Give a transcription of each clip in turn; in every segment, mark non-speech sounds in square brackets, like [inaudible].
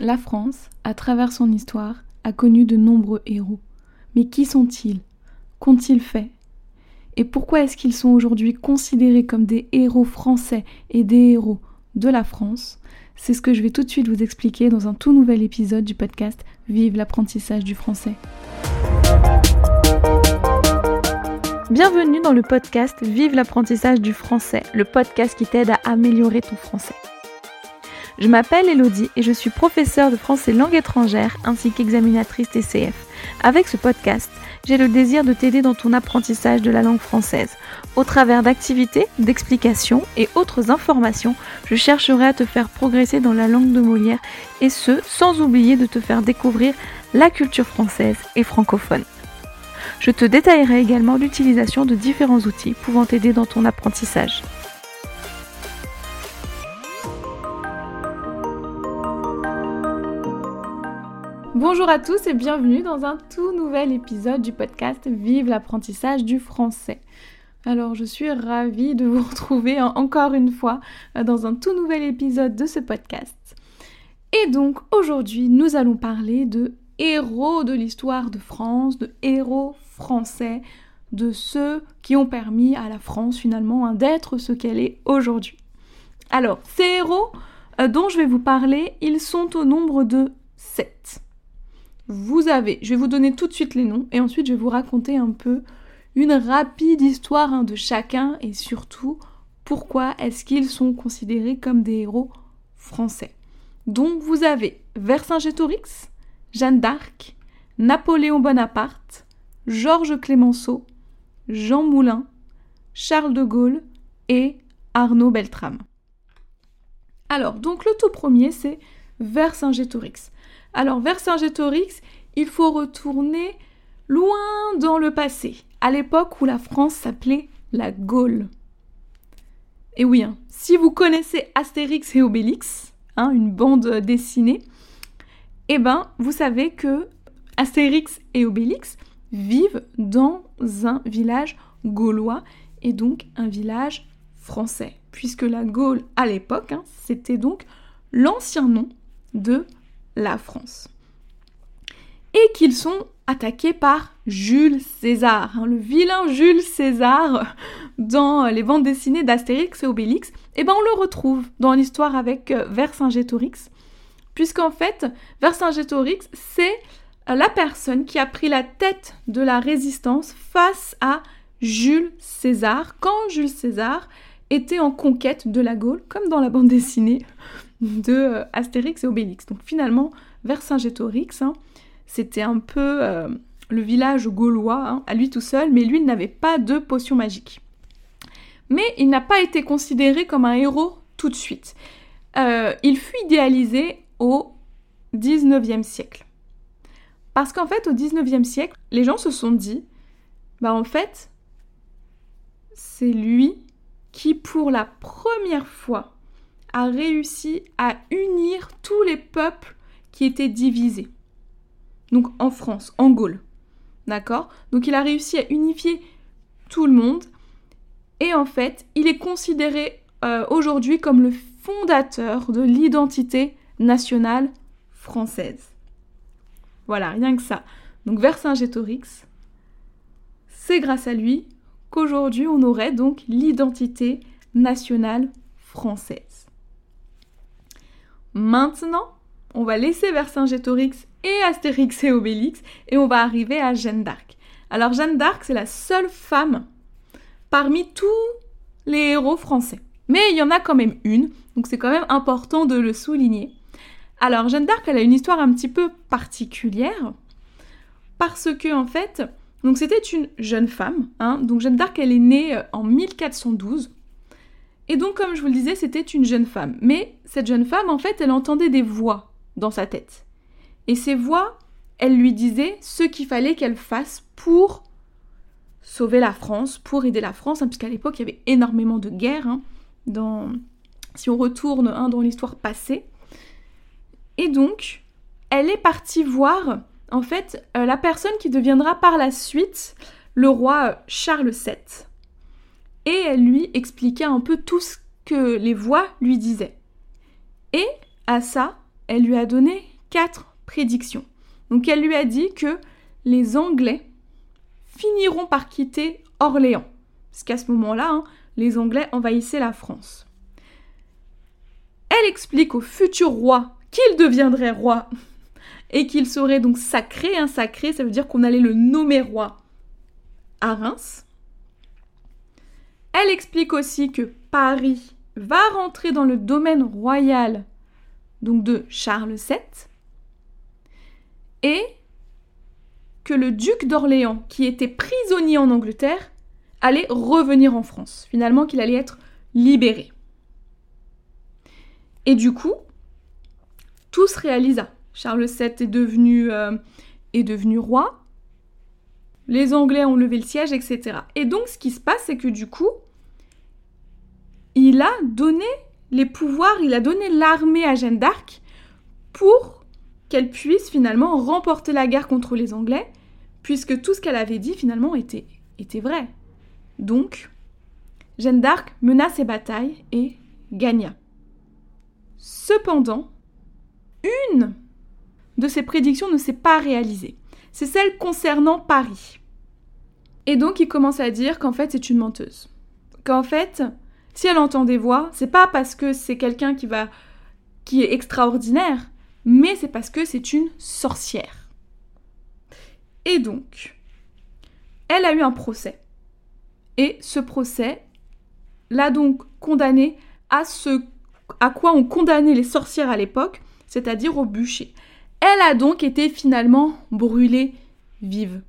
La France, à travers son histoire, a connu de nombreux héros. Mais qui sont-ils? Qu'ont-ils fait? Et pourquoi est-ce qu'ils sont aujourd'hui considérés comme des héros français et des héros de la France? C'est ce que je vais tout de suite vous expliquer dans un tout nouvel épisode du podcast Vive l'apprentissage du français. Bienvenue dans le podcast Vive l'apprentissage du français, le podcast qui t'aide à améliorer ton français. Je m'appelle Elodie et je suis professeure de français langue étrangère ainsi qu'examinatrice TCF. Avec ce podcast, j'ai le désir de t'aider dans ton apprentissage de la langue française. Au travers d'activités, d'explications et autres informations, je chercherai à te faire progresser dans la langue de Molière et ce, sans oublier de te faire découvrir la culture française et francophone. Je te détaillerai également l'utilisation de différents outils pouvant t'aider dans ton apprentissage. Bonjour à tous et bienvenue dans un tout nouvel épisode du podcast Vive l'apprentissage du français. Alors je suis ravie de vous [laughs] retrouver encore une fois euh, dans un tout nouvel épisode de ce podcast. Et donc aujourd'hui nous allons parler de héros de l'histoire de France, de héros français, de ceux qui ont permis à la France finalement hein, d'être ce qu'elle est aujourd'hui. Alors ces héros euh, dont je vais vous parler, ils sont au nombre de 7 vous avez, je vais vous donner tout de suite les noms et ensuite je vais vous raconter un peu une rapide histoire hein, de chacun et surtout pourquoi est-ce qu'ils sont considérés comme des héros français. Donc vous avez Vercingétorix, Jeanne d'Arc, Napoléon Bonaparte, Georges Clémenceau, Jean Moulin, Charles de Gaulle et Arnaud Beltrame. Alors, donc le tout premier, c'est Vercingétorix. Alors, Vercingétorix, il faut retourner loin dans le passé, à l'époque où la France s'appelait la Gaule. Et oui, hein, si vous connaissez Astérix et Obélix, hein, une bande dessinée, eh ben, vous savez que Astérix et Obélix vivent dans un village gaulois et donc un village français, puisque la Gaule à l'époque, hein, c'était donc l'ancien nom de la France. Et qu'ils sont attaqués par Jules César, hein, le vilain Jules César dans les bandes dessinées d'Astérix et Obélix, et eh ben on le retrouve dans l'histoire avec euh, Vercingétorix, puisqu'en fait Vercingétorix c'est la personne qui a pris la tête de la résistance face à Jules César, quand Jules César était en conquête de la Gaule, comme dans la bande dessinée de euh, Astérix et Obélix. Donc finalement, Vercingétorix, hein, c'était un peu euh, le village gaulois hein, à lui tout seul, mais lui, n'avait pas de potion magique. Mais il n'a pas été considéré comme un héros tout de suite. Euh, il fut idéalisé au 19e siècle. Parce qu'en fait, au 19e siècle, les gens se sont dit, bah en fait, c'est lui qui, pour la première fois, a réussi à unir tous les peuples qui étaient divisés. Donc en France, en Gaule. D'accord? Donc il a réussi à unifier tout le monde. Et en fait, il est considéré euh, aujourd'hui comme le fondateur de l'identité nationale française. Voilà, rien que ça. Donc Vercingétorix, c'est grâce à lui qu'aujourd'hui on aurait donc l'identité nationale française. Maintenant, on va laisser Vercingétorix et Astérix et Obélix et on va arriver à Jeanne d'Arc. Alors Jeanne d'Arc, c'est la seule femme parmi tous les héros français. Mais il y en a quand même une, donc c'est quand même important de le souligner. Alors Jeanne d'Arc, elle a une histoire un petit peu particulière parce que en fait, donc c'était une jeune femme. Hein, donc Jeanne d'Arc, elle est née euh, en 1412 et donc, comme je vous le disais, c'était une jeune femme. Mais cette jeune femme, en fait, elle entendait des voix dans sa tête. Et ces voix, elles lui disaient ce qu'il fallait qu'elle fasse pour sauver la France, pour aider la France, hein, puisqu'à l'époque, il y avait énormément de guerres. Hein. Si on retourne hein, dans l'histoire passée. Et donc, elle est partie voir, en fait, euh, la personne qui deviendra par la suite le roi Charles VII et elle lui expliquait un peu tout ce que les voix lui disaient. Et à ça, elle lui a donné quatre prédictions. Donc elle lui a dit que les Anglais finiront par quitter Orléans. Parce qu'à ce moment-là, hein, les Anglais envahissaient la France. Elle explique au futur roi qu'il deviendrait roi et qu'il serait donc sacré. Un sacré, ça veut dire qu'on allait le nommer roi à Reims. Elle explique aussi que Paris va rentrer dans le domaine royal donc de Charles VII et que le duc d'Orléans, qui était prisonnier en Angleterre, allait revenir en France. Finalement, qu'il allait être libéré. Et du coup, tout se réalisa. Charles VII est devenu, euh, est devenu roi. Les Anglais ont levé le siège, etc. Et donc, ce qui se passe, c'est que du coup, il a donné les pouvoirs, il a donné l'armée à Jeanne d'Arc pour qu'elle puisse finalement remporter la guerre contre les Anglais, puisque tout ce qu'elle avait dit finalement était vrai. Donc, Jeanne d'Arc mena ses batailles et gagna. Cependant, une de ses prédictions ne s'est pas réalisée. C'est celle concernant Paris. Et donc il commence à dire qu'en fait c'est une menteuse. Qu'en fait, si elle entend des voix, c'est pas parce que c'est quelqu'un qui va qui est extraordinaire, mais c'est parce que c'est une sorcière. Et donc, elle a eu un procès. Et ce procès l'a donc condamnée à ce à quoi on condamnait les sorcières à l'époque, c'est-à-dire au bûcher. Elle a donc été finalement brûlée vive.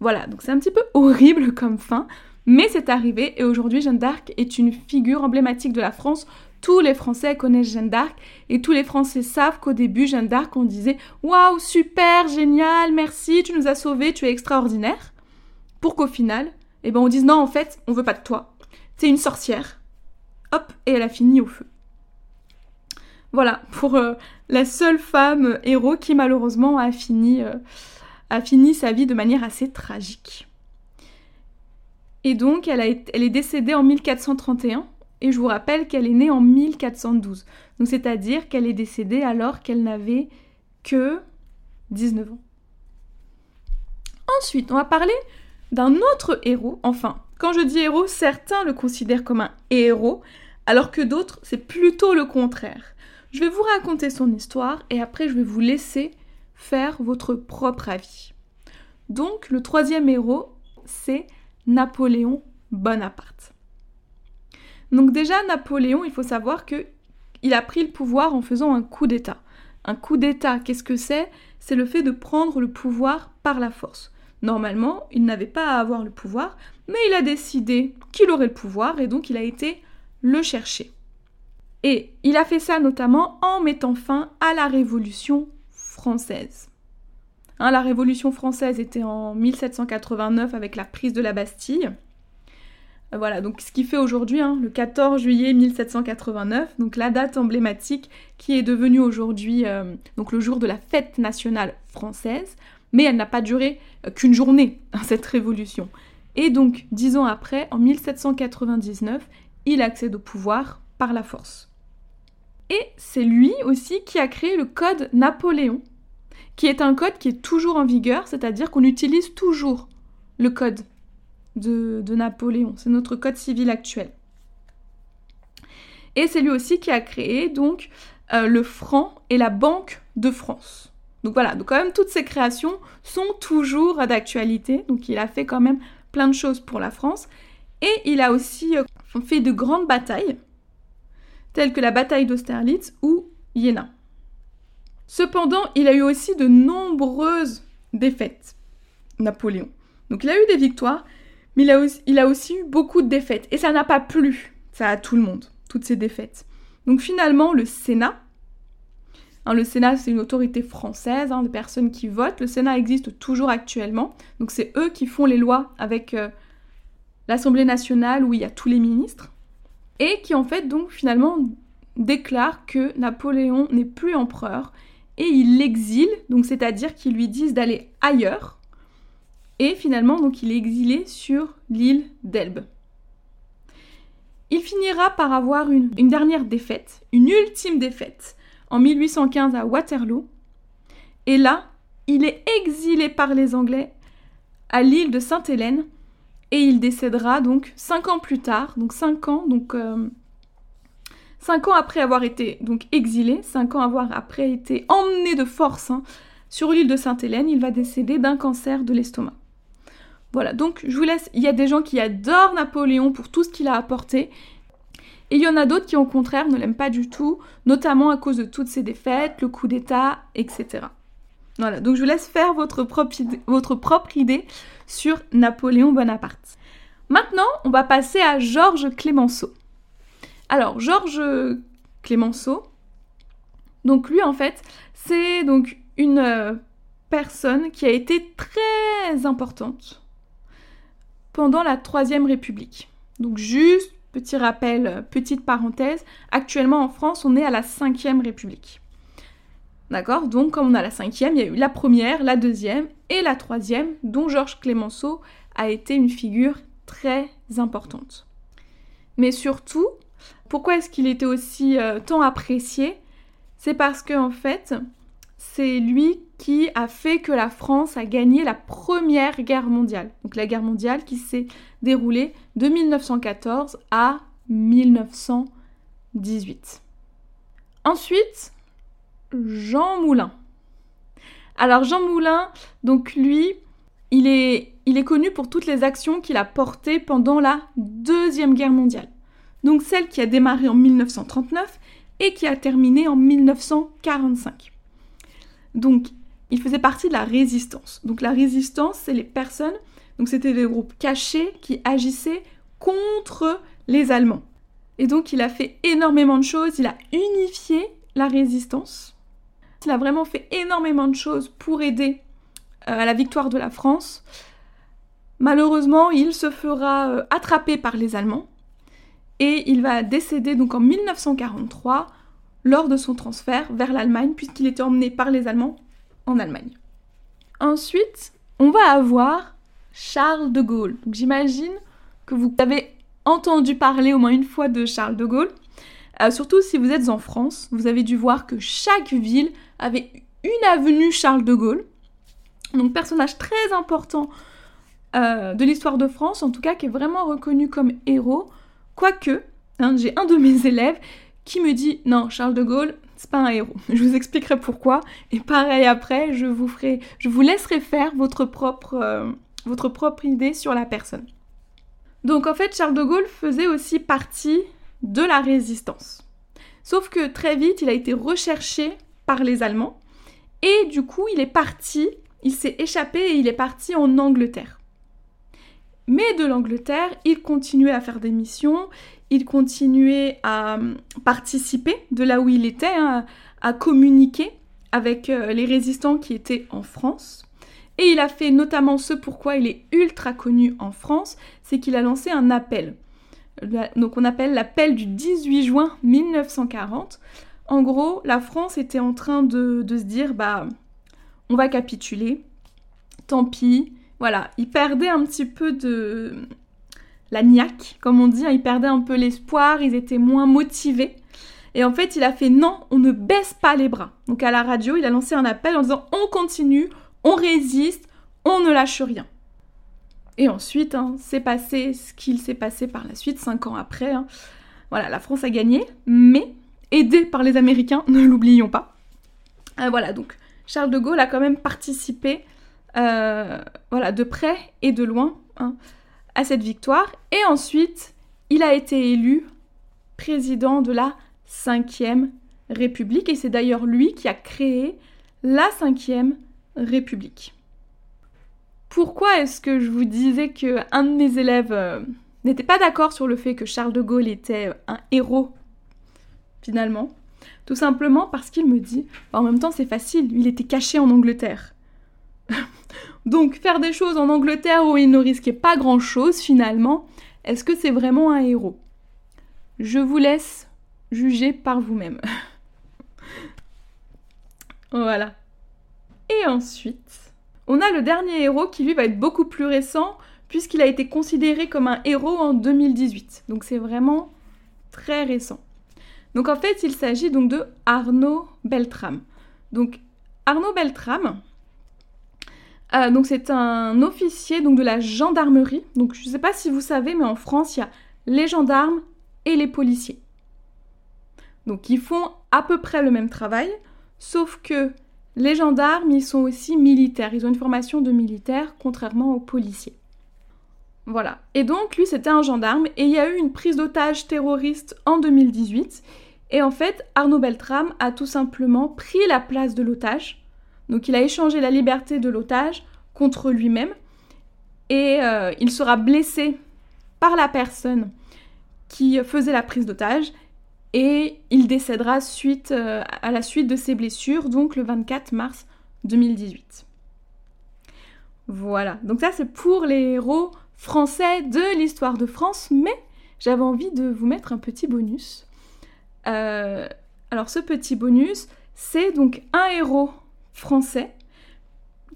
Voilà, donc c'est un petit peu [laughs] horrible comme fin, mais c'est arrivé et aujourd'hui Jeanne d'Arc est une figure emblématique de la France. Tous les Français connaissent Jeanne d'Arc et tous les Français savent qu'au début Jeanne d'Arc on disait waouh super génial merci tu nous as sauvés tu es extraordinaire pour qu'au final eh ben on dise non en fait on veut pas de toi t'es une sorcière hop et elle a fini au feu. Voilà pour euh, la seule femme héros qui malheureusement a fini, euh, a fini sa vie de manière assez tragique. Et donc, elle, elle est décédée en 1431, et je vous rappelle qu'elle est née en 1412. Donc, c'est-à-dire qu'elle est décédée alors qu'elle n'avait que 19 ans. Ensuite, on va parler d'un autre héros. Enfin, quand je dis héros, certains le considèrent comme un héros, alors que d'autres, c'est plutôt le contraire. Je vais vous raconter son histoire et après, je vais vous laisser faire votre propre avis. Donc, le troisième héros, c'est Napoléon Bonaparte. Donc déjà, Napoléon, il faut savoir que il a pris le pouvoir en faisant un coup d'État. Un coup d'État, qu'est-ce que c'est? C'est le fait de prendre le pouvoir par la force. Normalement, il n'avait pas à avoir le pouvoir, mais il a décidé qu'il aurait le pouvoir et donc il a été le chercher. Et il a fait ça notamment en mettant fin à la Révolution française. Hein, la Révolution française était en 1789 avec la prise de la Bastille. Euh, voilà, donc ce qui fait aujourd'hui, hein, le 14 juillet 1789, donc la date emblématique qui est devenue aujourd'hui euh, le jour de la fête nationale française, mais elle n'a pas duré euh, qu'une journée, [laughs] cette révolution. Et donc, dix ans après, en 1799, il accède au pouvoir par la force. Et c'est lui aussi qui a créé le code Napoléon, qui est un code qui est toujours en vigueur, c'est-à-dire qu'on utilise toujours le code de, Napoléon. C'est notre code civil actuel. Et c'est lui aussi qui a créé donc euh, le franc et la Banque de France. Donc voilà, donc quand même toutes ces créations sont toujours d'actualité. Donc il a fait quand même plein de choses pour la France. Et il a aussi euh, fait de grandes batailles, telles que la bataille d'Austerlitz ou Iéna. Cependant, il a eu aussi de nombreuses défaites, Napoléon. Donc il a eu des victoires, mais il a aussi, eu beaucoup de défaites. Et ça n'a pas plu, ça à tout le monde, toutes ces défaites. Donc finalement, le Sénat, hein, le Sénat c'est une autorité française, hein, des personnes qui votent, le Sénat existe toujours actuellement, donc c'est eux qui font les lois avec euh, l'Assemblée nationale où il y a tous les ministres, et qui en fait donc finalement déclarent que Napoléon n'est plus empereur et il l'exile, donc c'est-à-dire qu'ils lui disent d'aller ailleurs. Et finalement, donc il est exilé sur l'île d'Elbe. Il finira par avoir une, dernière défaite, une ultime défaite, en 1815 à Waterloo. Et là, il est exilé par les Anglais à l'île de Sainte-Hélène et il décédera donc cinq ans plus tard, donc cinq ans, donc euh, ans après avoir été donc exilé, cinq ans avoir après été emmené de force hein, sur l'île de Sainte-Hélène, il va décéder d'un cancer de l'estomac. Voilà, donc je vous laisse. Il y a des gens qui adorent Napoléon pour tout ce qu'il a apporté. Et il y en a d'autres qui, au contraire, ne l'aiment pas du tout, notamment à cause de toutes ses défaites, le coup d'État, etc. Voilà, donc je vous laisse faire votre propre, idée, sur Napoléon Bonaparte. Maintenant, on va passer à Georges Clémenceau. Alors, Georges Clémenceau, donc lui en fait, c'est donc une euh, personne qui a été très importante pendant la Troisième République. Donc juste, petit rappel, euh, petite parenthèse, actuellement en France, on est à la Cinquième République. D'accord? Donc, comme on a la cinquième, il y a eu la première, la deuxième et la troisième, dont Georges Clémenceau a été une figure très importante. Mais surtout, pourquoi est-ce qu'il était aussi euh, tant apprécié? C'est parce qu'en en fait, c'est lui qui a fait que la France a gagné la première guerre mondiale. Donc la guerre mondiale qui s'est déroulée de 1914 à 1918. Ensuite, Jean Moulin. Alors Jean Moulin, donc lui, il est, connu pour toutes les actions qu'il a portées pendant la Deuxième Guerre mondiale. Donc celle qui a démarré en 1939 et qui a terminé en 1945. Donc il faisait partie de la résistance. Donc la résistance, c'est les personnes, donc c'était des groupes cachés qui agissaient contre les Allemands. Et donc il a fait énormément de choses, il a unifié la résistance il a vraiment fait énormément de choses pour aider euh, à la victoire de la France. Malheureusement, il se fera euh, attraper par les Allemands et il va décéder donc en 1943 lors de son transfert vers l'Allemagne puisqu'il était emmené par les Allemands en Allemagne. Ensuite, on va avoir Charles de Gaulle. j'imagine que vous avez entendu parler au moins une fois de Charles de Gaulle. Euh, surtout si vous êtes en France, vous avez dû voir que chaque ville avait une avenue Charles de Gaulle. Donc personnage très important euh, de l'histoire de France, en tout cas qui est vraiment reconnu comme héros. Quoique, hein, j'ai un de mes élèves qui me dit non, Charles de Gaulle, c'est pas un héros. [laughs] Je vous expliquerai pourquoi. Et pareil après, je vous laisserai faire votre propre, euh, votre propre idée sur la personne. Donc en fait, Charles de Gaulle faisait aussi partie de la résistance. Sauf que très vite, il a été recherché par les Allemands et du coup, il est parti, il s'est échappé et il est parti en Angleterre. Mais de l'Angleterre, il continuait à faire des missions, il continuait à hum, participer de là où il était, hein, à communiquer avec euh, les résistants qui étaient en France. Et il a fait notamment ce pourquoi il est ultra connu en France, c'est qu'il a lancé un appel donc on appelle l'appel du 18 juin 1940. En gros, la France était en train de, se dire, bah, on va capituler, tant pis. Voilà, ils perdaient un petit peu de la niaque, comme on dit, hein. ils perdaient un peu l'espoir, ils étaient moins motivés. Et en fait, il a fait non, on ne baisse pas les bras. Donc à la radio, il a lancé un appel en disant on continue, on résiste, on ne lâche rien. Et ensuite, hein, c'est passé ce qu'il s'est passé par la suite, cinq ans après. Hein. Voilà, la France a gagné, mais aidée par les Américains, [laughs] ne l'oublions pas. Euh, voilà, donc Charles de Gaulle a quand même participé, euh, voilà, de près et de loin hein, à cette victoire. Et ensuite, il a été élu président de la Cinquième République, et c'est d'ailleurs lui qui a créé la Cinquième République. Pourquoi est-ce que je vous disais que un de mes élèves euh, n'était pas d'accord sur le fait que Charles de Gaulle était euh, un héros finalement? Tout simplement parce qu'il me dit, en même temps c'est facile, il était caché en Angleterre. [laughs] Donc faire des choses en Angleterre où il ne risquait pas grand-chose finalement, est-ce que c'est vraiment un héros? Je vous laisse juger par vous-même. [laughs] voilà. Et ensuite, on a le dernier héros qui lui va être beaucoup plus récent puisqu'il a été considéré comme un héros en 2018. Donc c'est vraiment très récent. Donc en fait, il s'agit donc de Arnaud Beltrame. Donc Arnaud Beltrame, euh, c'est un officier donc de la gendarmerie. Donc je ne sais pas si vous savez, mais en France, il y a les gendarmes et les policiers. Donc ils font à peu près le même travail, sauf que les gendarmes, ils sont aussi militaires. Ils ont une formation de militaire, contrairement aux policiers. Voilà. Et donc, lui, c'était un gendarme. Et il y a eu une prise d'otage terroriste en 2018. Et en fait, Arnaud Beltrame a tout simplement pris la place de l'otage. Donc, il a échangé la liberté de l'otage contre lui-même. Et euh, il sera blessé par la personne qui faisait la prise d'otage et il décédera suite, euh, à la suite de ses blessures, donc le 24 mars 2018. Voilà, donc ça c'est pour les héros français de l'histoire de France, mais j'avais envie de vous mettre un petit bonus. Euh, alors ce petit bonus, c'est donc un héros français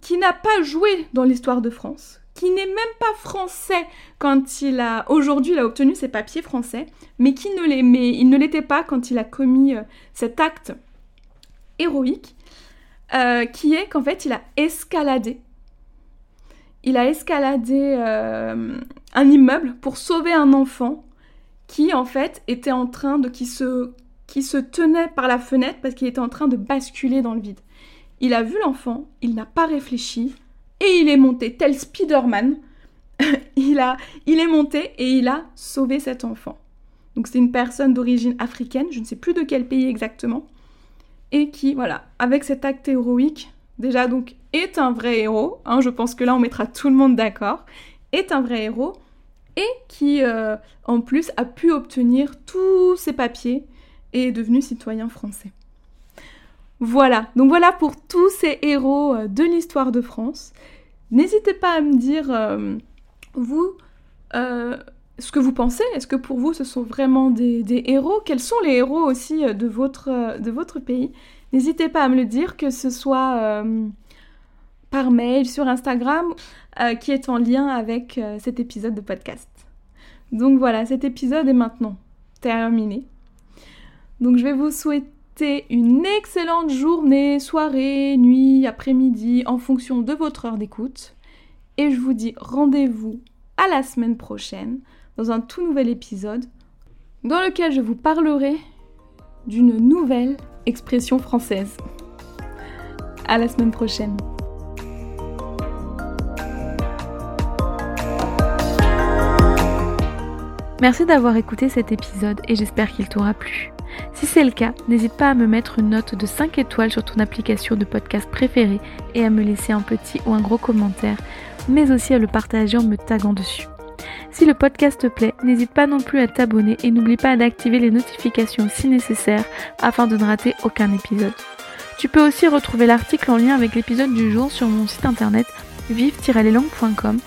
qui n'a pas joué dans l'histoire de France, qui n'est même pas français quand il a aujourd'hui il a obtenu ses papiers français, mais qui ne il ne l'était pas quand il a commis euh, cet acte héroïque, euh, qui est qu'en fait il a escaladé. Il a escaladé euh, un immeuble pour sauver un enfant qui en fait était en train de qui se qui se tenait par la fenêtre parce qu'il était en train de basculer dans le vide. Il a vu l'enfant, il n'a pas réfléchi, et il est monté tel Spider-Man. [laughs] il, a, il est monté et il a sauvé cet enfant. Donc c'est une personne d'origine africaine, je ne sais plus de quel pays exactement, et qui, voilà, avec cet acte héroïque, déjà donc est un vrai héros, hein, je pense que là on mettra tout le monde d'accord, est un vrai héros, et qui euh, en plus a pu obtenir tous ses papiers et est devenu citoyen français. Voilà, donc voilà pour tous ces héros euh, de l'histoire de France. N'hésitez pas à me dire, euh, vous, euh, ce que vous pensez. Est-ce que pour vous, ce sont vraiment des, héros? Quels sont les héros aussi de votre, de votre pays? N'hésitez pas à me le dire, que ce soit par mail, sur Instagram, qui est en lien avec cet épisode de podcast. Donc voilà, cet épisode est maintenant terminé. Donc je vais vous souhaiter une excellente journée, soirée, nuit, après-midi, en fonction de votre heure d'écoute. Et je vous dis rendez-vous à la semaine prochaine dans un tout nouvel épisode dans lequel je vous parlerai d'une nouvelle expression française. À la semaine prochaine. Merci d'avoir écouté cet épisode et j'espère qu'il t'aura plu. Si c'est le cas, n'hésite pas à me mettre une note de 5 étoiles sur ton application de podcast préférée et à me laisser un petit ou un gros commentaire, mais aussi à le partager en me taguant dessus. Si le podcast te plaît, n'hésite pas non plus à t'abonner et n'oublie pas d'activer les notifications si nécessaire afin de ne rater aucun épisode. Tu peux aussi retrouver l'article en lien avec l'épisode du jour sur mon site internet vive-leslangues.com.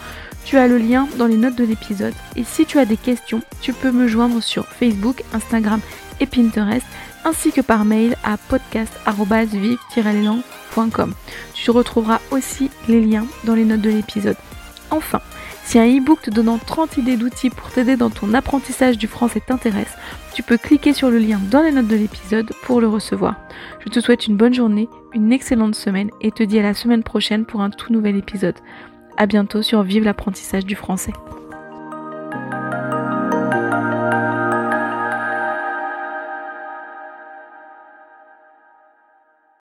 Tu as le lien dans les notes de l'épisode. Et si tu as des questions, tu peux me joindre sur Facebook, Instagram et Pinterest, ainsi que par mail à podcast.vive-leslangues.com. Tu retrouveras aussi les liens dans les notes de l'épisode. Enfin, si un e-book te donnant 30 idées d'outils pour t'aider dans ton apprentissage du français t'intéresse, tu peux cliquer sur le lien dans les notes de l'épisode pour le recevoir. Je te souhaite une bonne journée, une excellente semaine et te dis à la semaine prochaine pour un tout nouvel épisode. A bientôt sur Vive l'apprentissage du français.